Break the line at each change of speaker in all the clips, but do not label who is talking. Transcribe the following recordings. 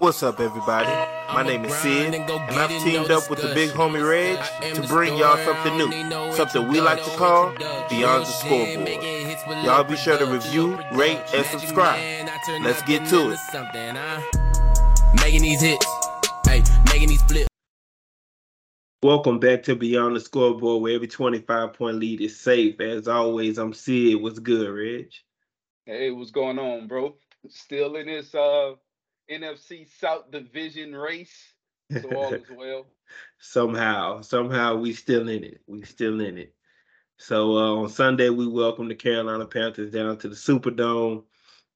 What's up, everybody? My name is Sid, and I've teamed up with the big homie Reg to bring y'all something new, something we like to call Beyond the Scoreboard. Y'all be sure to review, rate, and subscribe. Let's get to it.
Making these hits, hey, making these flips.
Welcome back to Beyond the Scoreboard, where every 25 point lead is safe. As always, I'm Sid. What's good, Reg?
Hey, what's going on, bro? Still in this uh NFC South Division race. So all is well.
somehow, somehow we still in it. We still in it. So uh, on Sunday we welcomed the Carolina Panthers down to the Superdome,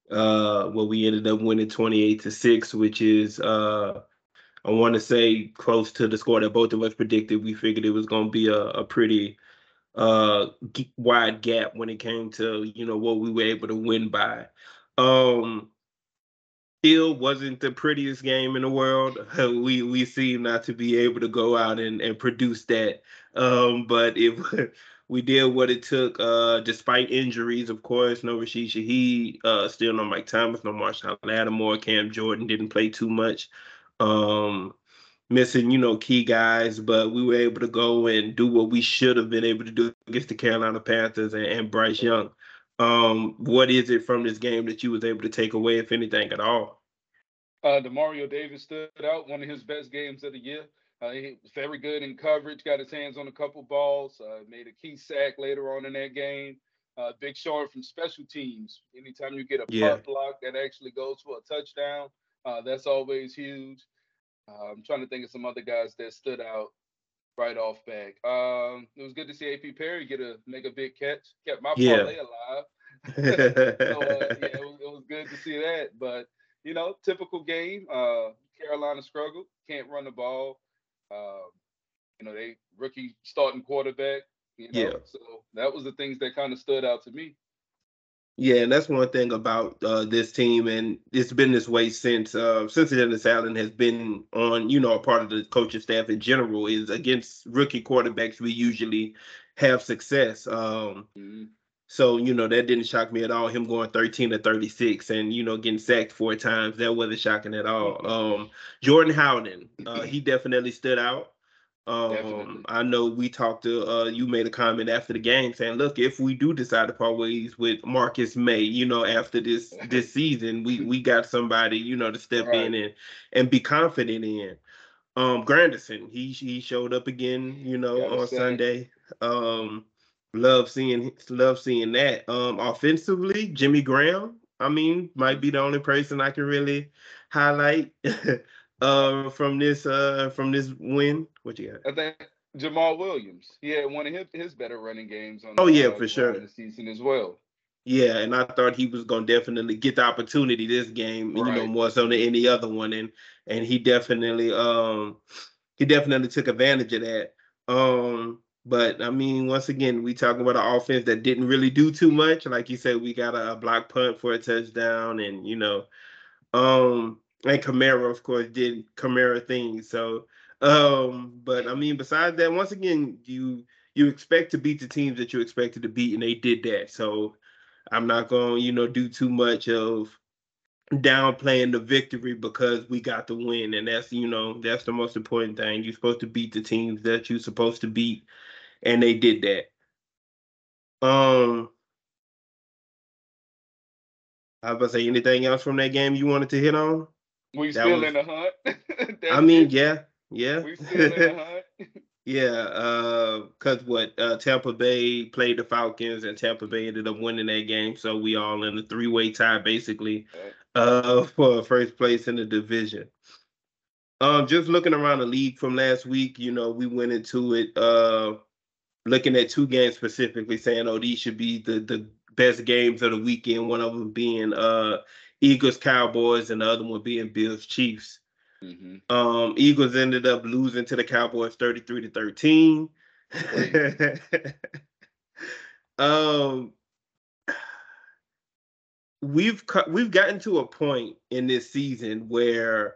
uh, where we ended up winning 28 to 6, which is uh, I want to say close to the score that both of us predicted. We figured it was going to be a, a pretty uh, wide gap when it came to you know what we were able to win by. Um, still wasn't the prettiest game in the world. we we seem not to be able to go out and, and produce that. Um, but if we did what it took, uh, despite injuries, of course, no Rashid Shaheed, uh, still no Mike Thomas, no Marshon Lattimore, Cam Jordan didn't play too much. Um, missing, you know, key guys, but we were able to go and do what we should have been able to do against the Carolina Panthers and, and Bryce Young. Um, what is it from this game that you was able to take away, if anything at all?
Uh, Demario Davis stood out, one of his best games of the year. Uh, he was very good in coverage, got his hands on a couple balls, uh, made a key sack later on in that game. Uh, big showing from special teams. Anytime you get a yeah. punt block that actually goes for a touchdown, uh, that's always huge. Uh, I'm trying to think of some other guys that stood out right off back. Um, it was good to see AT Perry get a make a big catch, kept my yeah. parlay alive. so uh, yeah, it was, it was, good to see that. But you know, typical game. Uh, Carolina struggled, can't run the ball. Uh, you know, they rookie starting quarterback. You know, yeah. So that was the things that kind of stood out to me.
Yeah, and that's one thing about uh, this team, and it's been this way since uh, since Dennis Allen has been on, you know, a part of the coaching staff in general. Is against rookie quarterbacks, we usually have success. Um, mm-hmm. So you know that didn't shock me at all. Him going 13 to 36 and you know getting sacked four times that wasn't shocking at all. Mm-hmm. Um, Jordan Howden, uh, he definitely stood out. Um, I know we talked to uh, you made a comment after the game saying, look, if we do decide to part ways with Marcus Maye, you know, after this this season, we we got somebody, you know, to step right. in and and be confident in. Um, Granderson, he he showed up again, you know, on say. Sunday. Um, love seeing love seeing that. Um, offensively, Jimmy Graham, I mean, might be the only person I can really highlight. uh, from this uh from this win? What you got?
I think Jamaal Williams. He had one of his, his better running games on.
Oh yeah, uh, for sure.
The season as well.
Yeah, and I thought he was gonna definitely get the opportunity this game, right. you know, more so than any other one, and and he definitely um he definitely took advantage of that. Um, but I mean, once again, we talking about an offense that didn't really do too much. Like you said, we got a, a block punt for a touchdown, and you know, um, and Kamara, of course, did Kamara things. So, um, but I mean, besides that, once again, you you expect to beat the teams that you expected to beat, and they did that. So, I'm not going, you know, do too much of downplaying the victory because we got the win, and that's you know that's the most important thing. You're supposed to beat the teams that you're supposed to beat, and they did that. Um. I was about to say anything else from that game you wanted to hit on?
We still was, in the hunt.
I mean, yeah, yeah.
We still in the hunt.
yeah, uh, cause what uh, Tampa Bay played the Falcons and Tampa Bay ended up winning that game, so we all in a three way tie basically, uh, for first place in the division. Um, just looking around the league from last week, you know, we went into it uh looking at two games specifically, saying, oh, these should be the the best games of the weekend. One of them being uh Eagles Cowboys and the other one being Bills Chiefs. Mm-hmm. Um, Eagles ended up losing to the Cowboys 33 to 13. um, we've we've gotten to a point in this season where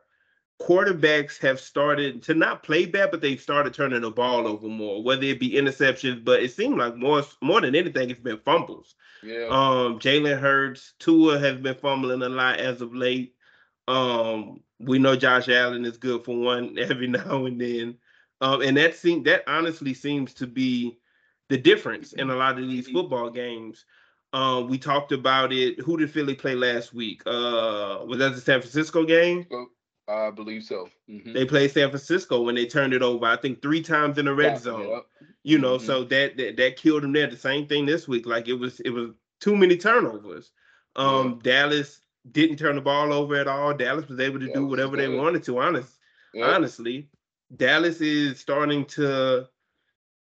quarterbacks have started to not play bad, but they've started turning the ball over more, whether it be interceptions, but it seemed like more more than anything, it's been fumbles. Yeah. Um, Jalen Hurts, Tua has been fumbling a lot as of late. Um, we know Josh Allen is good for one every now and then. Um, and that seems that honestly seems to be the difference in a lot of these football games. Um, we talked about it. Who did Philly play last week? Uh, was that the San Francisco game?
I believe so. Mhm.
They played San Francisco when they turned it over. I think three times in the red
Yeah,
zone.
yep.
You know,
Mhm.
so that, that that killed them there. The same thing this week. Like it was it was too many turnovers. Um, Dallas didn't turn the ball over at all. Dallas was able to do whatever they wanted to. Honest, honestly, Dallas is starting to.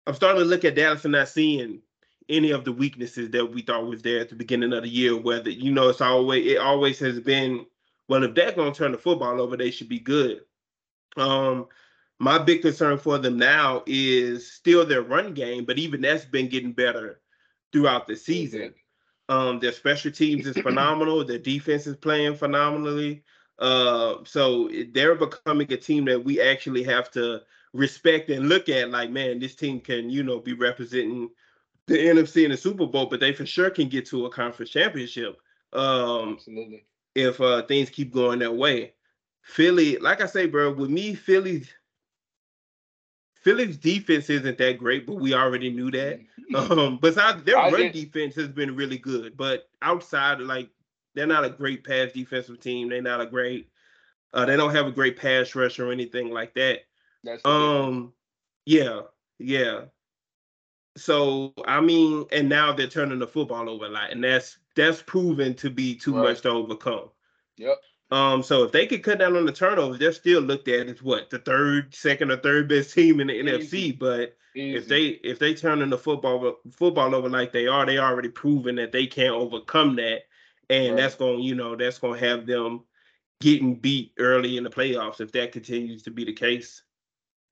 I'm starting to look at Dallas and not seeing any of the weaknesses that we thought was there at the beginning of the year. Whether you know, it's always it always has been. Well, if they're going to turn the football over, they should be good. Um, my big concern for them now is still their run game, but even that's been getting better throughout the season. Um, their special teams is phenomenal. Their defense is playing phenomenally. Uh, so they're becoming a team that we actually have to respect and look at. Like, man, this team can, you know, be representing the NFC in the Super Bowl, but they for sure can get to a conference championship. Um,
Absolutely.
If uh things keep going that way. Philly, like I say, bro, with me, Philly, Philly's defense isn't that great, but we already knew that. Um, besides their
I
run
did-
defense has been really good, but outside, like they're not a great pass defensive team. They're not a great. Uh, they don't have a great pass rush or anything like that.
That's.
Um, yeah, yeah. So I mean, and now they're turning the football over a lot, and that's that's proven to be too
Right.
much to overcome.
Yep.
Um, so if they could cut down on the turnovers, they're still looked at as what the third, second, or third best team in the
Easy.
NFC. But if they if they turn in the football football over like they are, they already proven that they can't overcome that, and
Right.
that's going you know that's going to have them getting beat early in the playoffs if that continues to be the case.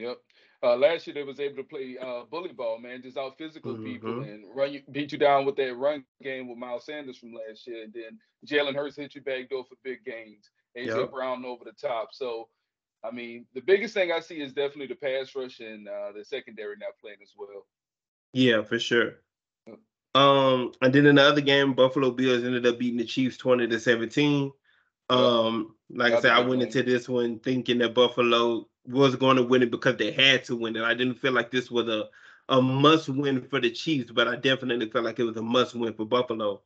Yep. Uh, last year they was able to play uh, bully ball, man, just out physical people
Mhm.
and run you, beat you down with that run game with Miles Sanders from last year. And then Jalen Hurts hit you back door for big gains. AJ
Yep.
Brown over the top. So, I mean, the biggest thing I see is definitely the pass rush and uh, the secondary not playing as well.
Yeah, for sure. Um, and then in the other game, Buffalo Bills ended up beating the Chiefs twenty to seventeen. Um, like I said, I went into this one thinking that Buffalo was going to win it because they had to win it. I didn't feel like this was a a must win for the Chiefs, but I definitely felt like it was a must win for Buffalo.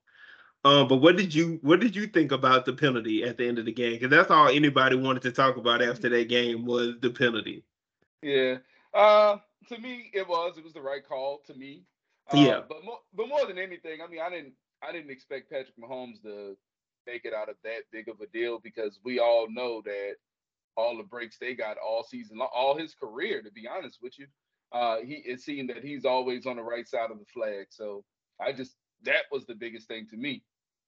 Um, but what did you what did you think about the penalty at the end of the game? Because that's all anybody wanted to talk about after that game was the penalty.
Yeah. Uh, to me, it was it was the right call to me. Uh,
Yeah.
But more, but more than anything, I mean, I didn't I didn't expect Patrick Mahomes to make it out of that big of a deal because we all know that all the breaks they got all season all his career, to be honest with you, uh, he it seemed that he's always on the right side of the flag. So I just that was the biggest thing to me.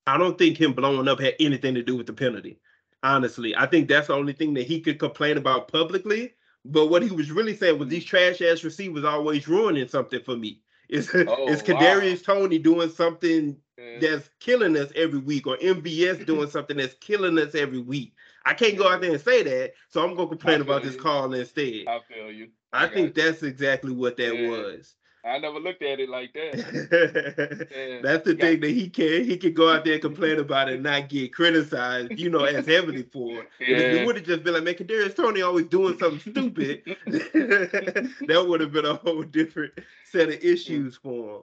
I don't think him blowing up had anything to do with the penalty. Honestly, I think that's the only thing that he could complain about publicly. But what he was really saying was these trash ass receivers always ruining something for me. Is
Oh,
is
wow.
Kadarius Toney doing something
And
that's killing us every week, or MVS mm-hmm. doing something that's killing us every week? I can't go out there and say that, so I'm gonna complain about
feel
this call instead.
I feel you.
I
got
think
you.
that's exactly what that
Yeah.
was.
I never looked at it like that. Yeah.
That's the thing that he can he can go out there and complain about it and not get criticized, you know, as heavily for. it. And if
Yeah.
he would have just been like, man, Kadarius Toney always doing something stupid, that would have been a whole different set of mm. issues for him.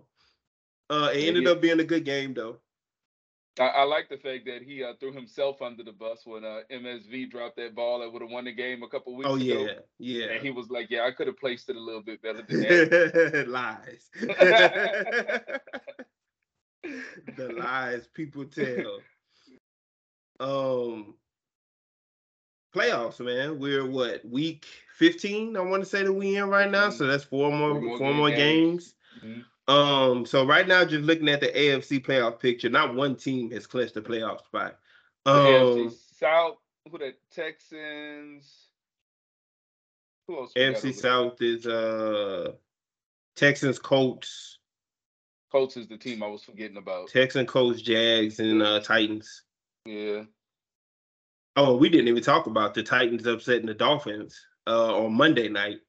Uh, it ended
he-
up being a good game though.
I, I like the fact that he uh, threw himself under the bus when uh, MSV dropped that ball that would have won the game a couple weeks
Oh
ago.
yeah, yeah.
And he was like, "Yeah, I could have placed it a little bit better than that."
lies. the lies people tell. Um playoffs, man. We're what week 15? I want to say that we in right now. So that's four more
Four more
four
good
more
games.
games.
Mhm.
Um, so right now, just looking at the AFC playoff picture, not one team has clinched the playoff spot. Um,
AFC South, who the Texans? Who else? we got over
AFC? South is uh Texans, Colts,
Colts is the team I was forgetting about.
Texan, Colts, Jags, and uh Titans.
Yeah.
Oh, we didn't even talk about the Titans upsetting the Dolphins uh, on Monday night.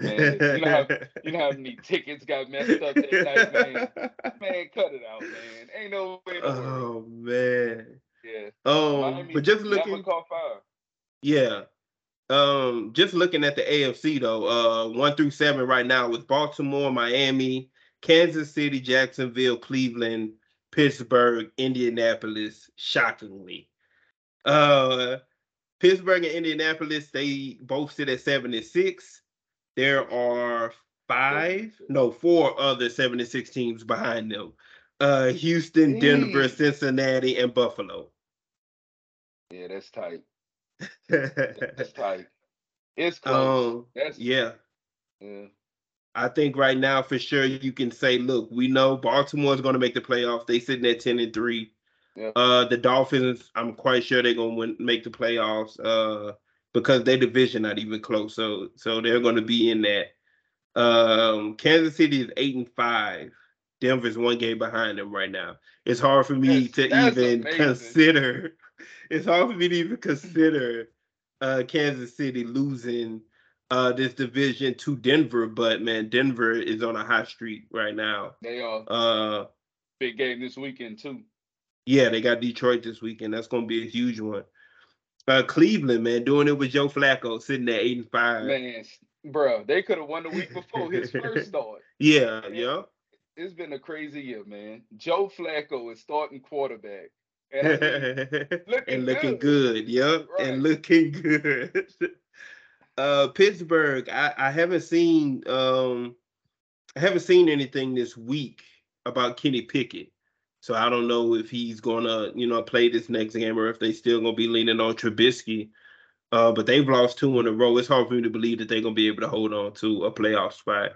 Man, you know how- You know how many tickets got messed up that night, man. Man, cut it out, man. Ain't no way in the world.
oh man,
Yeah.
Um,
Miami
but just looking, yeah. Um, just looking at the AFC though, uh, one through seven right now with Baltimore, Miami, Kansas City, Jacksonville, Cleveland, Pittsburgh, Indianapolis. Shockingly, uh, Pittsburgh and Indianapolis they both sit at seven and six. There are five, no, four other seven and six teams behind them. Uh, Houston, Denver. Cincinnati, and Buffalo.
Yeah, that's tight. That's tight. It's close.
um,
that's
yeah.
yeah.
I think right now for sure you can say, look, we know Baltimore's going to make the playoffs. They sitting at ten and three.
Yep.
Uh, the Dolphins, I'm quite sure they're going to win, make the playoffs. Uh, because their division not even close, so so they're going to be in that. Um, Kansas City is eight and five. Denver's one game behind them right now. It's hard for me
That's-
to
that's
even
amazing.
consider. It's hard for me to even consider uh, Kansas City losing uh, this division to Denver, but man, Denver is on a hot streak right now.
They are
Uh,
big game this weekend too.
yeah, they got Detroit this weekend. That's going to be a huge one. Uh, Cleveland, man, doing it with Joe Flacco, sitting at eight and five.
Man, bro, they could have won the week before his first start.
Yeah, yeah.
It's been a crazy year, man. Joe Flacco is starting quarterback. And I mean, looking
and looking
good.
good, yep,
Right.
and looking good. uh, Pittsburgh, I, I haven't seen um, I haven't seen anything this week about Kenny Pickett, so I don't know if he's gonna you know play this next game or if they still gonna be leaning on Trubisky. Uh, but they've lost two in a row. It's hard for me to believe that they're gonna be able to hold on to a playoff spot.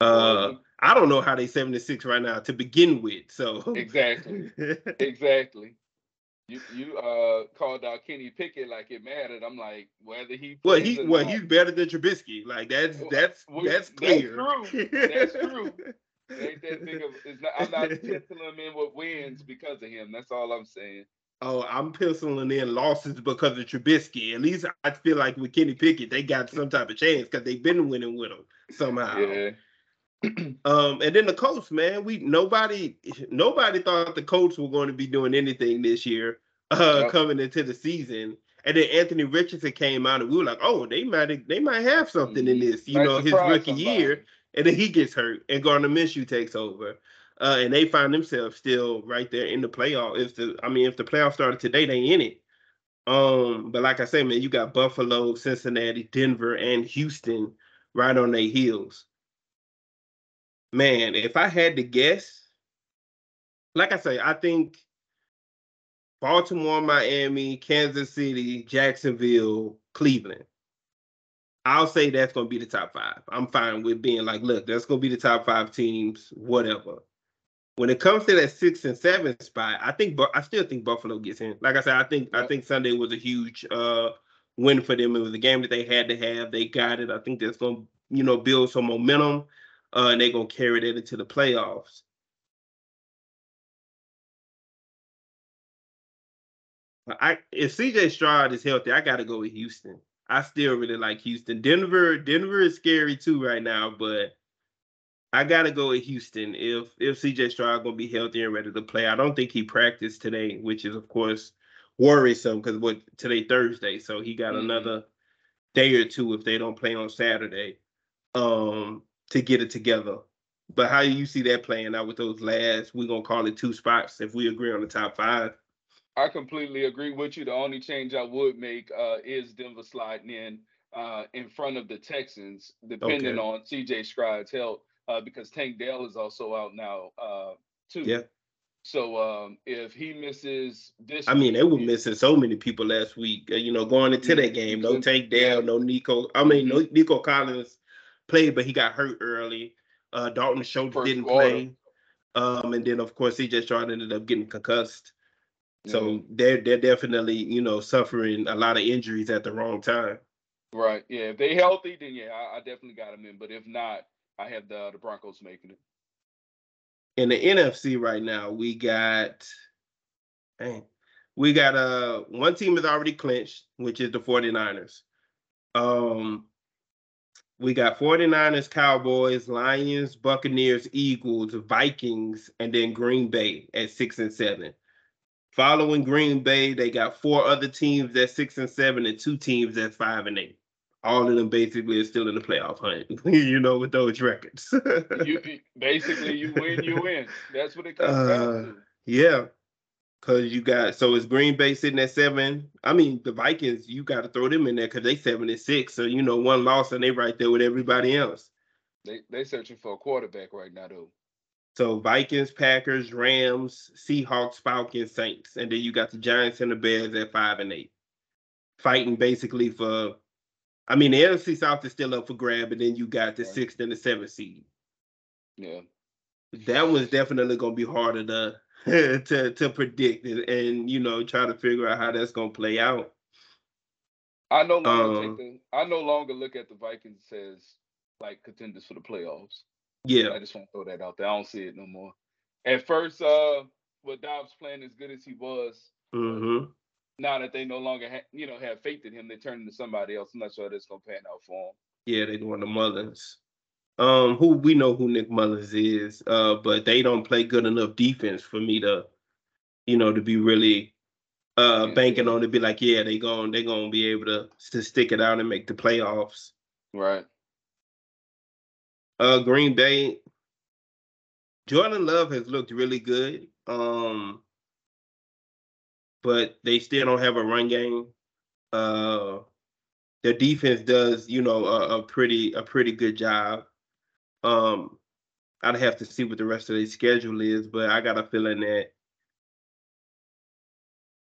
Uh. I don't know how they seven to six right now to begin with. So
exactly, exactly. You you uh called out Kenny Pickett like it mattered. I'm like, whether he
Well, he well
not,
he's better than Trubisky. Like that's that's
well,
that's
that's
clear.
true. That's true. Ain't that big of it's not, I'm not penciling him in with wins because of him. That's all I'm saying.
oh, I'm penciling in losses because of Trubisky. At least I feel like with Kenny Pickett, they got some type of chance because they've been winning with him somehow.
Yeah.
Um, and then the Colts, man, we nobody nobody thought the Colts were going to be doing anything this year, uh,
Yep.
coming into the season. And then Anthony Richardson came out, and we were like, "Oh, they might they might have something in
Mhm.
this." You know, his rookie
somebody.
year. And then he gets hurt, and Gardner Minshew takes over, uh, and they find themselves still right there in the playoff. If the, I mean, if the playoffs started today, they in it. Um, but like I say, man, you got Buffalo, Cincinnati, Denver, and Houston right on their heels. Man, if I had to guess, like I say, I think Baltimore, Miami, Kansas City, Jacksonville, Cleveland. I'll say that's going to be the top five. I'm fine with being like, look, that's going to be the top five teams, whatever. When it comes to that six and seven spot, I think, I still think Buffalo gets in. Like I said, I think, I think Sunday was a huge uh, win for them. It was a game that they had to have. They got it. I think that's going to, you know, build some momentum, uh, and they're going to carry that into the playoffs. I if CJ Stroud is healthy, I got to go with Houston. I still really like Houston. Denver, Denver is scary too right now, but I gotta go with Houston. If if CJ Stroud gonna be healthy and ready to play, I don't think he practiced today, which is of course worrisome because what today Thursday, so he got
Mhm.
another day or two if they don't play on Saturday, um, to get it together. But how do you see that playing out with those last? We're gonna call it two spots if we agree on the top five.
I completely agree with you. The only change I would make uh, is Denver sliding in uh, in front of the Texans, depending
Okay.
on CJ Stroud's health, uh, because Tank Dell is also out now uh, too.
Yeah.
So um, if he misses this,
I mean, they were missing so many people last week. uh, You know, going into that game, no. Tank Dell, no Nico. I mean, no Nico Collins played, but he got hurt early. Uh, Dalton Schultz didn't play. Um, and then of course CJ Stroud ended up getting concussed. So
Mhm.
they're they're definitely you know suffering a lot of injuries at the wrong time.
right? Yeah, if they healthy, then yeah, I, I definitely got them in. But if not, I have the the Broncos making it.
In the NFC right now, we got, dang, we got uh one team is already clinched, which is the 49ers. Um, we got 49ers, Cowboys, Lions, Buccaneers, Eagles, Vikings, and then Green Bay at six and seven. Following Green Bay, they got four other teams that's six and seven, and two teams that's five and eight. All of them basically are still in the playoff hunt. you know, with those records.
you basically you win, you win. That's what it comes uh, down to.
Yeah. Cause you got so it's Green Bay sitting at seven. I mean, the Vikings, you got to throw them in there because they seven and six. So you know, one loss and they right there with everybody else.
They they searching for a quarterback right now though.
So Vikings, Packers, Rams, Seahawks, Falcons, Saints, and then you got the Giants and the Bears at five and eight, fighting basically for. I mean, the NFC South is still up for grab, and then you got the right. sixth and the seventh seed.
Yeah,
that was definitely gonna be harder to to to predict and, and you know try to figure out how that's gonna play out.
I no longer um, take the, I no longer look at the Vikings as like contenders for the playoffs.
Yeah.
I just want to throw that out there. I don't see it no more. At first, uh, with Dobbs playing as good as he was,
mm-hmm.
now that they no longer ha- you know have faith in him, they turn into somebody else. I'm not sure that's gonna pan out for him.
Yeah, they're doing the Mullens. Um, who we know who Nick Mullens is, uh, but they don't play good enough defense for me to, you know, to be really uh banking on to be like, yeah, they going they're gonna be able to to stick it out and make the playoffs.
Right.
Uh, Green Bay. Jordan Love has looked really good. Um, but they still don't have a run game. Uh, their defense does, you know, a, a pretty a pretty good job. Um, I'd have to see what the rest of their schedule is, but I got a feeling that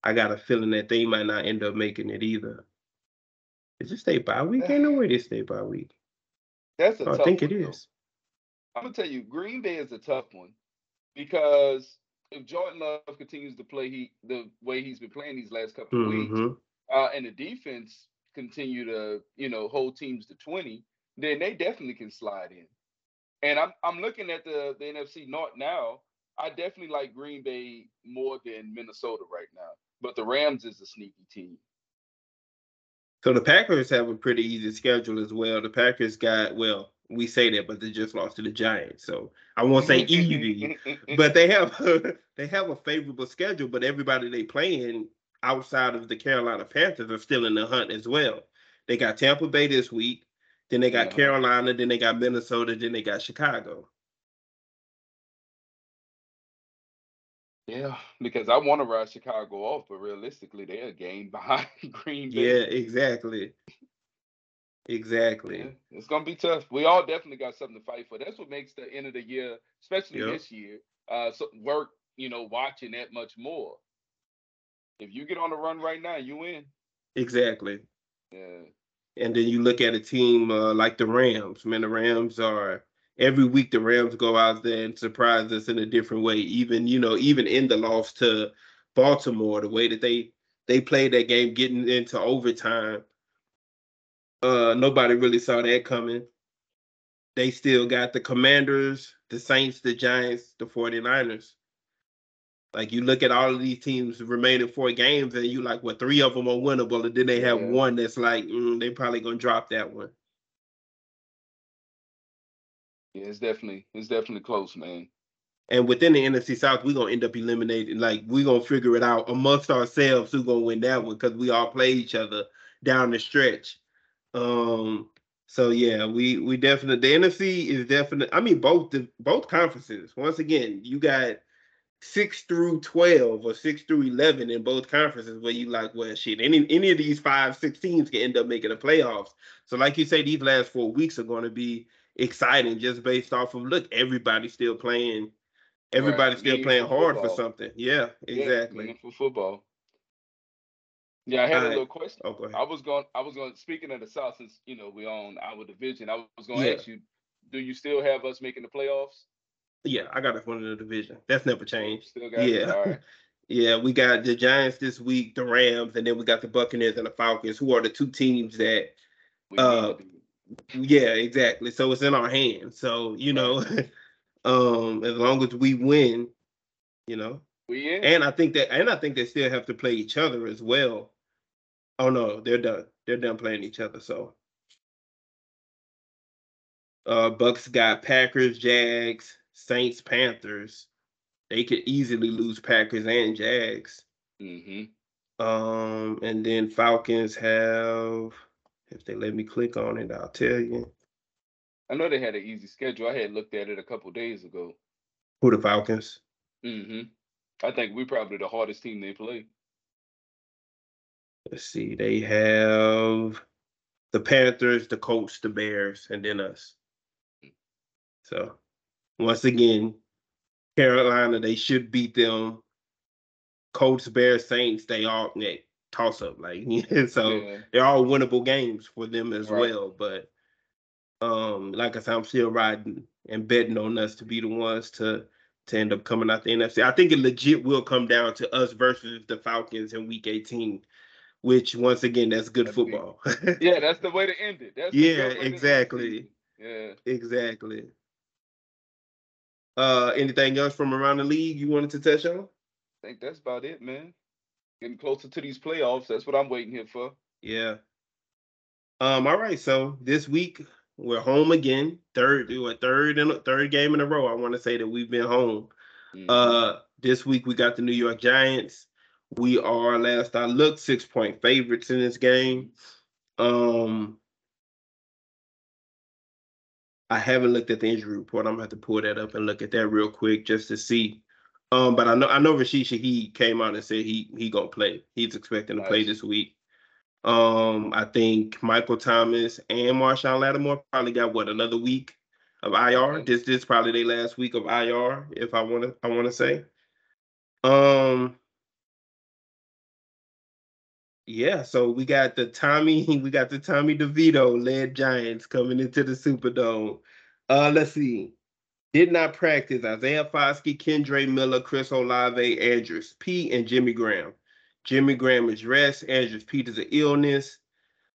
I got a feeling that they might not end up making it either. Is it stay by week? Ain't no way they stay by week.
That's a I
think it
one,
is.
I'm gonna tell you, Green Bay is a tough one because if Jordan Love continues to play he the way he's been playing these last couple of
mm-hmm.
weeks, uh, and the defense continue to you know hold teams to 20, then they definitely can slide in. And I'm I'm looking at the the NFC North now. I definitely like Green Bay more than Minnesota right now, but the Rams is a sneaky team.
So the Packers have a pretty easy schedule as well. The Packers got well, we say that, but they just lost to the Giants. So I won't say easy, but they have they have a favorable schedule. But everybody they playing outside of the Carolina Panthers are still in the hunt as well. They got Tampa Bay this week, then they got Carolina, then they got Minnesota, then they got Chicago.
Yeah, because I want to ride Chicago off, but realistically, they're a game behind Green Bay.
Yeah, exactly. Exactly. Yeah,
it's gonna be tough. We all definitely got something to fight for. That's what makes the end of the year, especially yep. this year, uh, so work. You know, watching that much more. If you get on the run right now, you win.
Exactly.
Yeah.
And then you look at a team uh, like the Rams. Man, the Rams are every week the Rams go out there and surprise us in a different way. Even you know, even in the loss to Baltimore, the way that they they played that game, getting into overtime uh, nobody really saw that coming. They still got the Commanders, the Saints, the Giants, the 49ers. Like you look at all of these teams remaining four games, and you like, well, three of them are winnable, and then they have yeah. one that's like, mm, they probably gonna drop that one.
Yeah, it's definitely it's definitely close, man.
And within the NFC South, we're gonna end up eliminating. Like we're gonna figure it out amongst ourselves who's gonna win that one because we all play each other down the stretch. Um, so yeah, we we definitely the NFC is definitely. I mean, both the both conferences. Once again, you got six through twelve or six through eleven in both conferences where you like, well, shit, any any of these five, six teams can end up making the playoffs. So, like you say, these last four weeks are going to be exciting just based off of look, everybody's still playing. Everybody's right. still playing hard football. for something. Yeah, exactly.
Yeah, for football. Yeah, I had a little question.
Oh, go ahead.
I was going. I was going. Speaking of the South, since you know we own our division, I was going to
Yeah.
ask you: Do you still have us making the playoffs?
Yeah, I got us winning the division. That's never changed.
Still got?
Yeah.
Right.
Yeah, we got the Giants this week, the Rams, and then we got the Buccaneers and the Falcons, who are the two teams that Uh,
need to do-
yeah, exactly. So it's in our hands. So, you know, um, as long as we win, you know.
we in.
And I think that and I think they still have to play each other as well. Oh no, they're done. They're done playing each other. So uh Bucs got Packers, Jags, Saints, Panthers. They could easily lose Packers and Jags.
Mm-hmm.
Um, and then Falcons have, if they let me click on it, I'll tell you
I know they had an easy schedule. I had looked at it a couple days ago.
who the Falcons.
Mm-hmm. I think we're probably the hardest team they play.
Let's see, they have the Panthers, the Colts, the Bears, and then us. So once again, Carolina, they should beat them. Colts, Bears, Saints, they all they toss up. Like so
Yeah.
they're all winnable games for them as
Right.
well. But um, like I said, I'm still riding and betting on us to be the ones to to end up coming out the NFC. I think it legit will come down to us versus the Falcons in Week 18, which once again, that's good
That'd be-
football.
Yeah, that's the way to end it. That's
Yeah,
good way to end the
exactly.
Yeah.
exactly. Uh, anything else from around the league you wanted to touch on?
I think that's about it, man. Getting closer to these playoffs. That's what I'm waiting here for.
Yeah. Um. All right. So this week we're home again. Third, what third and third game in a row. I want to say that we've been home.
Mhm.
Uh, this week we got the New York Giants. We are last I looked six point favorites in this game. Um, I haven't looked at the injury report. I'm gonna have to pull that up and look at that real quick just to see. Um, but I know I know Rashid he came out and said he he gonna play. He's expecting to play this week. Um, I think Michael Thomas and Marshon Lattimore probably got what another week of IR. This this probably their last week of IR, if I wanna I wanna say. Um yeah, so we got the Tommy, we got the Tommy DeVito led Giants coming into the Superdome. Uh let's see. Did not practice Isaiah Foskey, Kendre Miller, Chris Olave, Andrus Peat, and Jimmy Graham. Jimmy Graham is rest. Andrus Peat is an illness.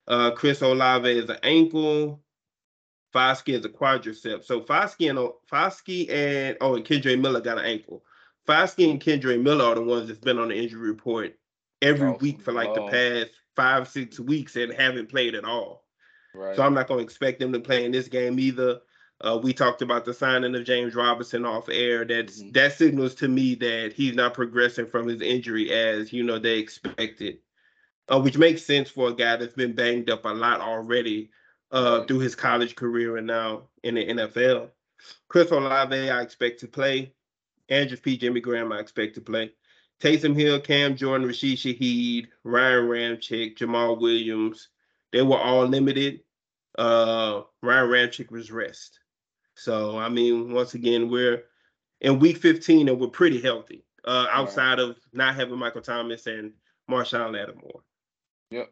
Uh, Chris Olave is an ankle. Foskey is a quadricep. So Foskey and Foskey and oh, and Kendre Miller got an ankle. Foskey and Kendre Miller are the ones that's been on the injury report every
Awesome.
week for like the past five, six weeks and haven't played at all.
Right.
So I'm not going to expect them to play in this game either. Uh, we talked about the signing of James Robinson off air. That's
Mhm.
that signals to me that he's not progressing from his injury as you know they expected, uh, which makes sense for a guy that's been banged up a lot already uh, through his college career and now in the NFL. Chris Olave, I expect to play. Andrus Peat. Jimmy Graham, I expect to play. Taysom Hill, Cam Jordan, Rashid Shaheed, Ryan Ramczyk, Jamaal Williams, they were all limited. Uh, Ryan Ramczyk was rest. So I mean, once again, we're in week 15 and we're pretty healthy. Uh, outside of not having Michael Thomas and Marshon Lattimore.
Yep.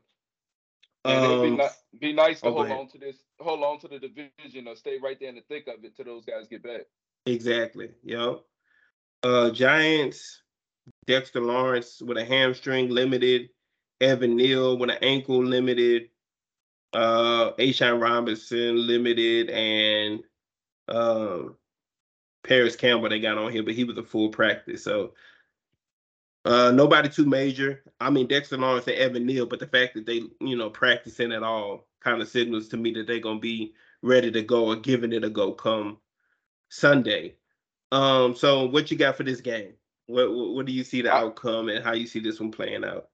And it'd be,
Um,
ni- be nice to
oh,
hold on to this, hold on to the division, or stay right there in the thick of it till those guys get back.
Exactly. Yep. Uh Giants, Dexter Lawrence with a hamstring limited, Evan Neal with an ankle limited, uh A'Shawn Robinson limited, and um Parris Campbell they got on here, but he was a full practice. So uh nobody too major. I mean Dexter Lawrence and Evan Neal, but the fact that they, you know, practicing at all kind of signals to me that they're gonna be ready to go or giving it a go come Sunday. Um, so what you got for this game? What what, what do you see the outcome and how you see this one playing out?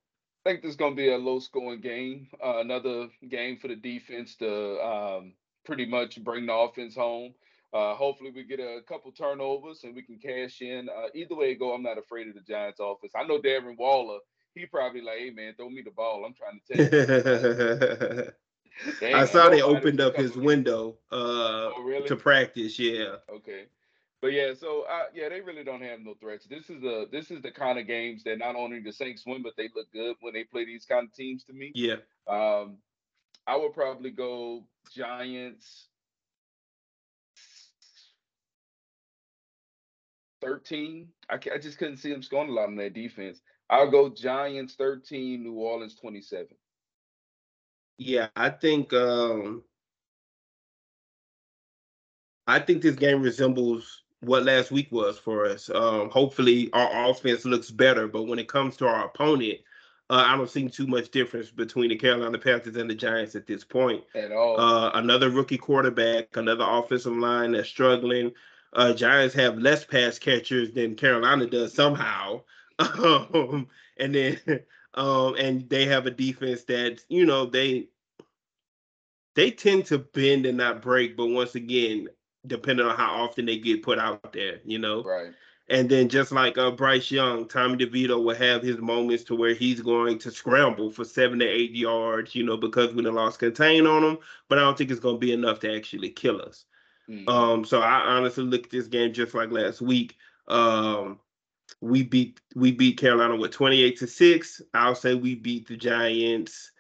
I think this is going to be a low scoring game. Uh, another game for the defense to um, pretty much bring the offense home. Uh, hopefully, we get a couple turnovers and we can cash in. Uh, either way it go, I'm not afraid of the Giants' offense. I know Darren Waller. He probably like, hey man, throw me the ball. I'm trying to take ain't
I saw they opened up his window uh
Oh, really?
to practice, yeah.
Okay. But yeah, so uh, yeah, they really don't have no threats. This is the this is the kind of games that not only the Saints win, but they look good when they play these kind of teams to me.
Yeah.
Um, I would probably go Giants. 13. I, I just couldn't see them scoring a lot on their defense. I'll go Giants 13, New Orleans 27.
Yeah, I think um I think this game resembles what last week was for us. Um hopefully our offense looks better, but when it comes to our opponent, uh, I don't see too much difference between the Carolina Panthers and the Giants at this point.
At all.
Uh another rookie quarterback, another offensive line that's struggling. Uh Giants have less pass catchers than Carolina does somehow. Um, and then um and they have a defense that you know they they tend to bend and not break, but once again, depending on how often they get put out there, you know.
Right.
And then just like uh, Bryce Young, Tommy DeVito will have his moments to where he's going to scramble for seven to eight yards, you know, because we done lost contain on him. But I don't think it's going to be enough to actually kill us. Mm-hmm. Um, so I honestly look at this game just like last week. Um, we beat we beat Carolina with 28 to 6. I'll say we beat the Giants.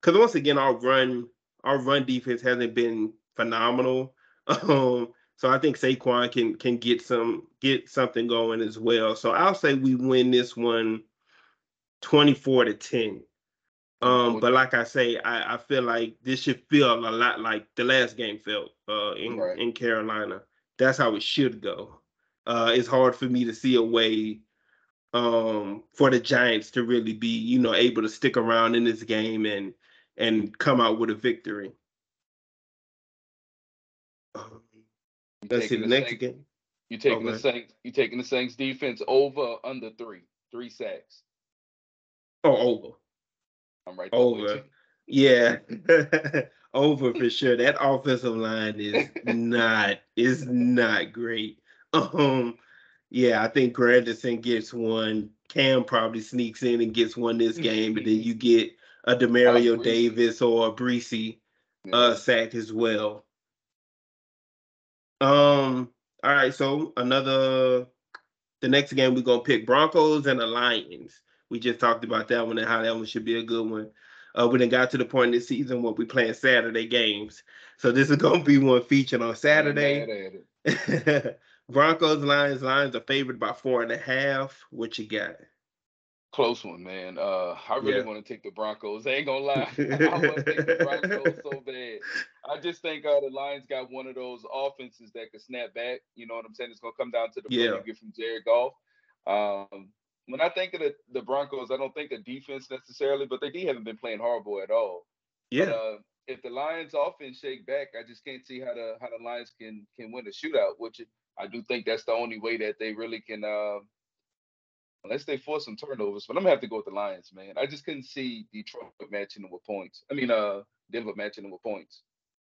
Because once again, our run, our run defense hasn't been phenomenal. Um, so I think Saquon can can get some get something going as well. So I'll say we win this one 24 to 10. Um, but like I say, I, I feel like this should feel a lot like the last game felt uh, in right. in Carolina. That's how it should go. Uh, it's hard for me to see a way um, for the Giants to really be, you know, able to stick around in this game and and come out with a victory. Um, Let's see the, next Saints, game.
You taking okay. the Saints? You taking the Saints defense over under three, three sacks?
Oh, over.
I'm right.
Over. Yeah, over for sure. That offensive line is not is not great. Um, yeah, I think Granderson gets one. Cam probably sneaks in and gets one this game, but then you get a Demario Davis or a Bresee uh, sacked as well. Um. All right. So another. The next game we're gonna pick Broncos and the Lions. We just talked about that one and how that one should be a good one. Uh, we then got to the point in the season where we playing Saturday games. So this is gonna be one featured on Saturday. Broncos, Lions, Lions are favored by four and a half. What you got?
Close one, man. Uh, I really yeah. want to take the Broncos. I ain't gonna lie, I want to take the Broncos so bad. I just think uh, the Lions got one of those offenses that could snap back. You know what I'm saying? It's gonna come down to the play yeah. you get from Jared Goff. Um, when I think of the, the Broncos, I don't think the defense necessarily, but they haven't been playing horrible at all.
Yeah.
But, uh, if the Lions offense shake back, I just can't see how the how the Lions can can win a shootout. Which I do think that's the only way that they really can. Uh, unless they force some turnovers. But I'm gonna have to go with the Lions, man. I just couldn't see Detroit matching them with points. I mean, uh, Denver matching them with points.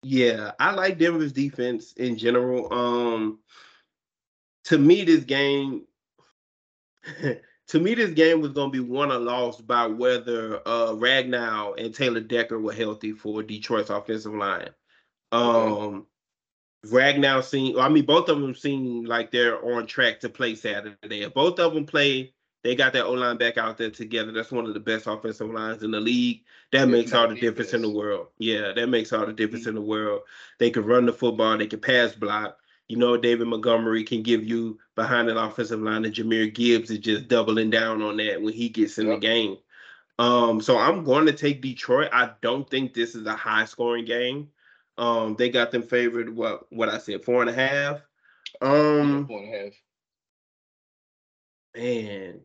Yeah, I like Denver's defense in general. Um, to me, this game, to me, this game was gonna be won or lost by whether uh Ragnow and Taylor Decker were healthy for Detroit's offensive line. Um. Ragnow seem, I mean, both of them seem like they're on track to play Saturday. If both of them play they got that O line back out there together. That's one of the best offensive lines in the league. That makes all the difference in the world. Yeah, that makes all the difference in the world. They can run the football, they can pass block. You know, David Montgomery can give you behind an offensive line, and Jahmyr Gibbs is just doubling down on that when he gets in yep. the game. Um, so I'm going to take Detroit. I don't think this is a high scoring game. Um, they got them favored what what I said, four and a half. Um
four and a half.
Man,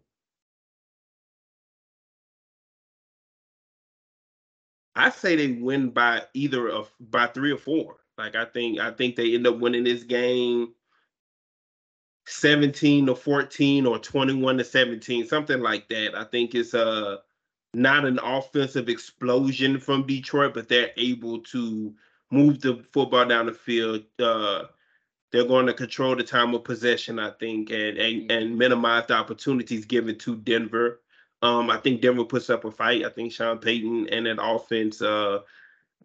I say they win by either of by three or four. Like I think I think they end up winning this game 17 to 14 or 21 to 17, something like that. I think it's uh not an offensive explosion from Detroit, but they're able to move the football down the field. Uh they're going to control the time of possession, I think, and and, and minimize the opportunities given to Denver. Um, I think Denver puts up a fight. I think Sean Payton and that offense uh,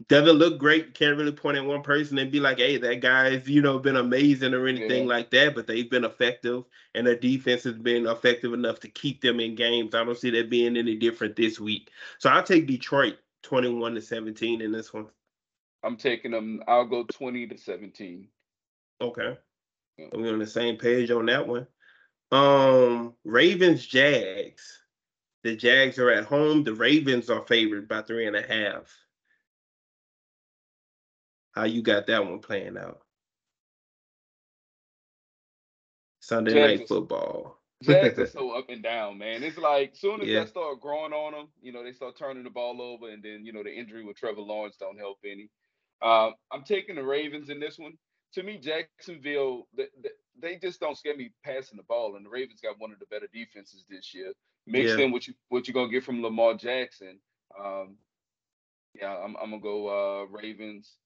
doesn't look great. Can't really point at one person and be like, "Hey, that guy's you know been amazing" or anything yeah. like that. But they've been effective, and their defense has been effective enough to keep them in games. I don't see that being any different this week. So I'll take Detroit twenty-one to seventeen in this one.
I'm taking them. I'll go twenty to seventeen.
Okay, yeah. we're on the same page on that one. Um, Ravens Jags. The Jags are at home. The Ravens are favored by three and a half. How you got that one playing out? Sunday night football.
Jags are so up and down, man. It's like soon as yeah. that start growing on them, you know, they start turning the ball over, and then you know the injury with Trevor Lawrence don't help any. Um, I'm taking the Ravens in this one. To me, Jacksonville, they, they just don't scare me passing the ball, and the Ravens got one of the better defenses this year. mixed
Yeah.
in what you what you're gonna get from Lamar Jackson. Um, yeah, I'm I'm gonna go uh, Ravens.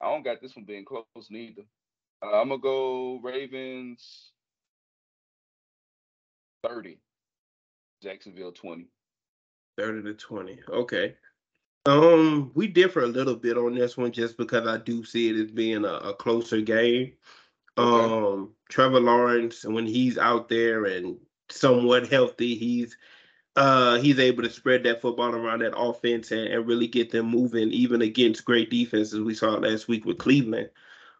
I don't got this one being close neither. Uh, I'm gonna go Ravens 30, Jacksonville 20.
30 to 20. Okay. Um, we differ a little bit on this one just because I do see it as being a, a closer game.
Okay.
Um, Trevor Lawrence, when he's out there and somewhat healthy, he's uh he's able to spread that football around that offense and, and really get them moving, even against great defenses we saw last week with Cleveland.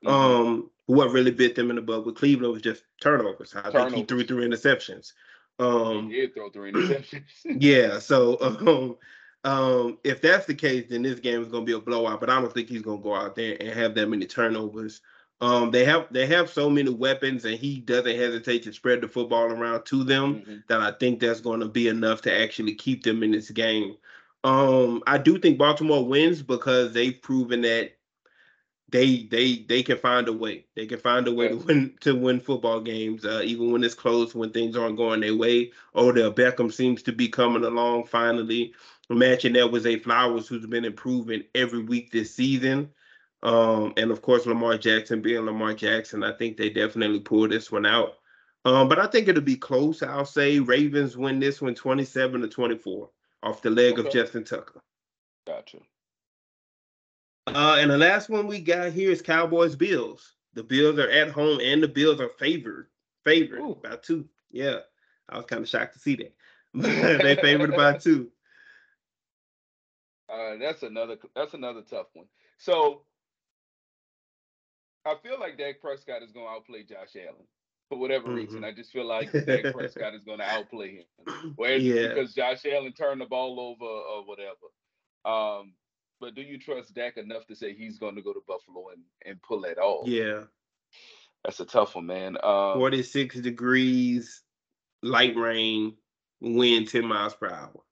Mhm.
Um, what really bit them in the butt with Cleveland was just turnovers. I think he threw three interceptions. Um,
he did throw three interceptions.
yeah, so um, um, if that's the case, then this game is going to be a blowout. But I don't think he's going to go out there and have that many turnovers. Um, they have they have so many weapons, and he doesn't hesitate to spread the football around to them.
Mhm.
That I think that's going to be enough to actually keep them in this game. Um, I do think Baltimore wins because they've proven that they they they can find a way. They can find a way to win to win football games, uh, even when it's close, when things aren't going their way. Odell Beckham seems to be coming along finally, matching that with Zay Flowers, who's been improving every week this season. Um, and of course, Lamar Jackson being Lamar Jackson, I think they definitely pull this one out. Um, but I think it'll be close. I'll say Ravens win this one 27 to 24 off the leg of
Okay.
Justin Tucker.
Gotcha.
Uh, and the last one we got here is Cowboys Bills. The Bills are at home and the Bills are favored, favored
Ooh.
by two. Yeah, I was kind of shocked to see that. they favored by two.
Uh, that's another that's another tough one. So I feel like Dak Prescott is going to outplay Josh Allen for whatever reason.
Mhm.
I just feel like Dak Prescott is going to outplay him. Whereas
Yeah.
because Josh Allen turned the ball over or whatever. Um, but do you trust Dak enough to say he's going to go to Buffalo and, and pull that off?
Yeah,
That's a tough one, man. Um,
46 degrees, light rain, wind 10 miles per hour.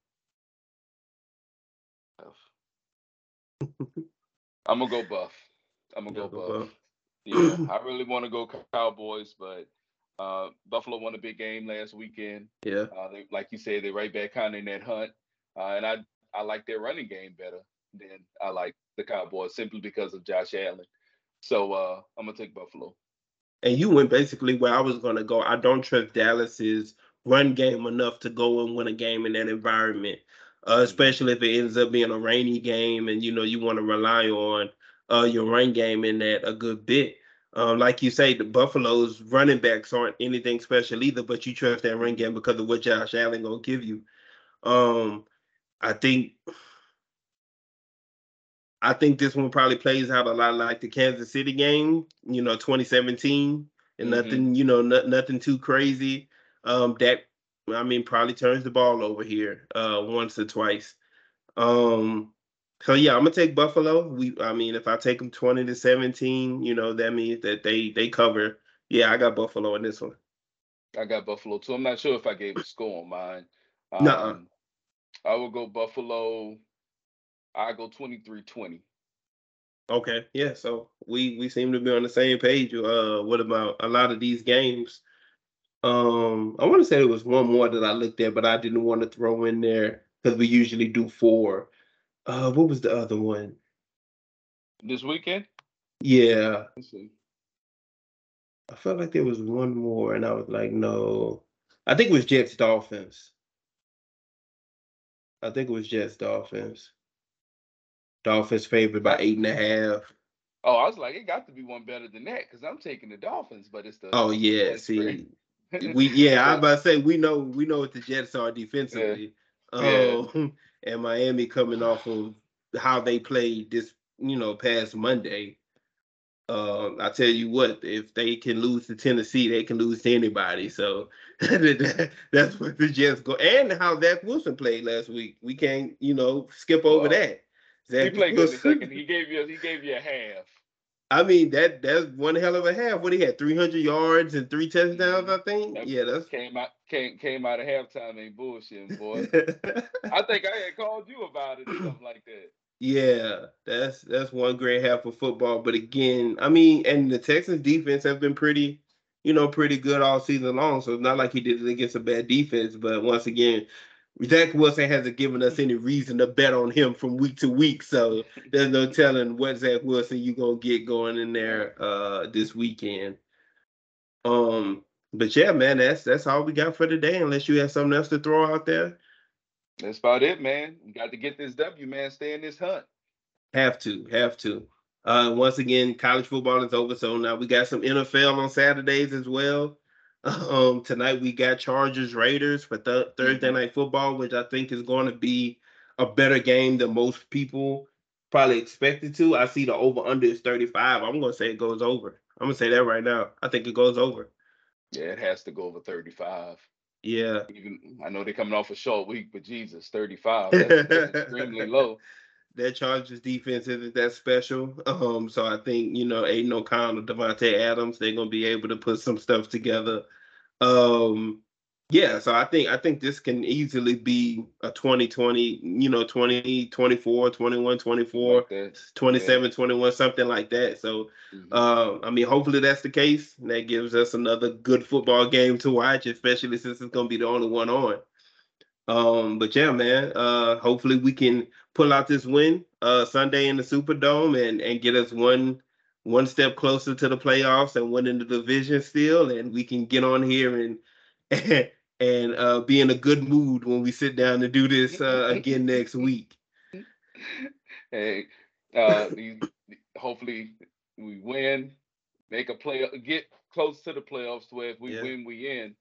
I'm gonna go Buff. I'm gonna go
go
Buff.
Buff.
Yeah, I really want to go Cowboys, but uh, Buffalo won a big game last weekend.
Yeah,
Uh, they, like you said, they're right back kind of in that hunt, uh, and I I like their running game better than I like the Cowboys simply because of Josh Allen. So uh, I'm gonna take Buffalo.
and you went basically where I was going to go. I don't trust Dallas's run game enough to go and win a game in that environment, uh, especially if it ends up being a rainy game and you know you want to rely on uh, your run game in that a good bit. Um, like you say, the Buffalo's running backs aren't anything special either, but you trust that run game because of what Josh Allen gonna give you. Um, I think I think this one probably plays out a lot like the Kansas City game, you know, 2017, and
Mhm.
nothing, you know, no, nothing too crazy. Um, that I mean, probably turns the ball over here uh once or twice. Um, so yeah, I'm gonna take Buffalo. We, I mean, if I take them 20 to 17, you know, that means that they they cover. Yeah, I got Buffalo in this one.
I got Buffalo too. I'm not sure if I gave a score on mine.
Nuh-uh.
Um, I will go Buffalo. I go 23-20.
Okay, yeah. So we we seem to be on the same page. Uh, what about a lot of these games? Um, I want to say there was one more that I looked at, but I didn't want to throw in there because we usually do four. Uh, what was the other one?
This weekend?
Yeah,
Let's see.
I felt like there was one more, and I was like, no. I think it was Jets Dolphins. I think it was Jets Dolphins. Dolphins favored by eight and a half.
Oh, I was like, it got to be one better than that because I'm taking the Dolphins, but it's the
Oh yeah, see, we yeah, I was about to say we know we know what the Jets are defensively.
Yeah.
Um, and Miami coming off of how they played this, you know, past Monday. Um, I tell you what, if they can lose to Tennessee, they can lose to anybody. So that's what the Jets go. And how Zach Wilson played last week, we can't, you know, skip over
Well,
that.
he played good
Wilson-
second. He gave you he gave you a half.
I mean that that's one hell of a half. What he had, three hundred yards and three touchdowns, I mm-hmm. think.
That
Yeah, that's.
Came out came came out of halftime ain't bullshitting, boy. I think I had called you about it or something like that.
Yeah, that's that's one great half of football. But again, I mean, and the Texans defense have been pretty you know, pretty good all season long. So it's not like he did it against a bad defense. But once again, Zach Wilson hasn't given us any reason to bet on him from week to week. So there's no telling what Zach Wilson you're gonna get going in there uh this weekend. Um, but yeah, man, that's that's all we got for today. Unless you have something else to throw out there.
That's about it, man. We got to get this W, man. Stay in this hunt.
Have to, have to. Uh, once again, college football is over, so now we got some NFL on Saturdays as well. Um, tonight we got Chargers Raiders for th- Thursday
Mm-hmm.
night football, which I think is going to be a better game than most people probably expected to. I see the over under is 35. I'm going to say it goes over. I'm going to say that right now. I think it goes over.
Yeah, it has to go over 35.
Yeah.
Even I know they're coming off a short week, but Jesus, 35. That's, that's extremely low.
That Chargers defense isn't that special. Um, so I think, you know, Aidan O'Connell, Davante Adams, they're gonna be able to put some stuff together. Um, yeah, so I think I think this can easily be a 2020, you know, 20, 24, 21, 24,
Like that.
27, 21, something like that. So
Mhm.
uh, I mean, hopefully that's the case. And that gives us another good football game to watch, especially since it's gonna be the only one on. Um, but yeah, man. Uh, hopefully we can pull out this win uh Sunday in the Superdome and and get us one one step closer to the playoffs and winning the division still, and we can get on here and and uh, be in a good mood when we sit down to do this uh, again next week.
hey, uh, hopefully we win, make a play, get close to the playoffs. Where if we
Yeah.
win, we in.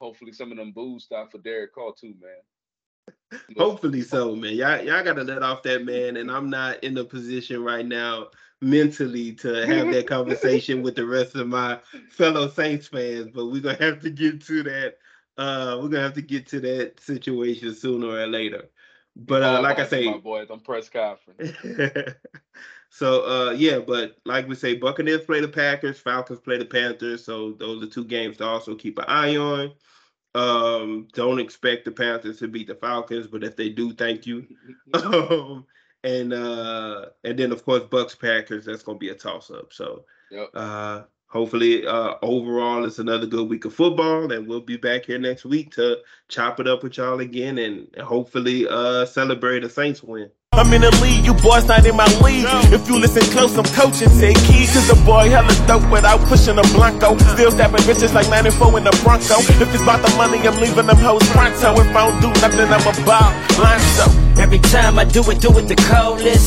Hopefully, some of them boos stop for Derek Carr too, man.
Hopefully so, man. Y'all, y'all gotta let off that man, and I'm not in a position right now mentally to have that conversation with the rest of my fellow Saints fans. But we're gonna have to get to that. Uh, we're gonna have to get to that situation sooner or later. But uh, like I say,
my boys on press conference.
so uh yeah, but like we say, Buccaneers play the Packers, Falcons play the Panthers. So those are two games to also keep an eye on. Um, don't expect the Panthers to beat the Falcons, but if they do, thank you. um, and uh and then of course Bucs Packers, that's gonna be a toss up. So
Yep.
uh hopefully uh overall it's another good week of football and we'll be back here next week to chop it up with y'all again and hopefully uh celebrate a Saints win.
I'm in the league, you boys not in my league. If you listen close, I'm coaching. Take key, cause the boy hella dope without pushing a Blanco. Still stabbing bitches like 94 in the Bronco. If it's about the money, I'm leaving them hoes pronto. If I don't do nothing, I'm about blind so.
Every time I do it, do it the coldest.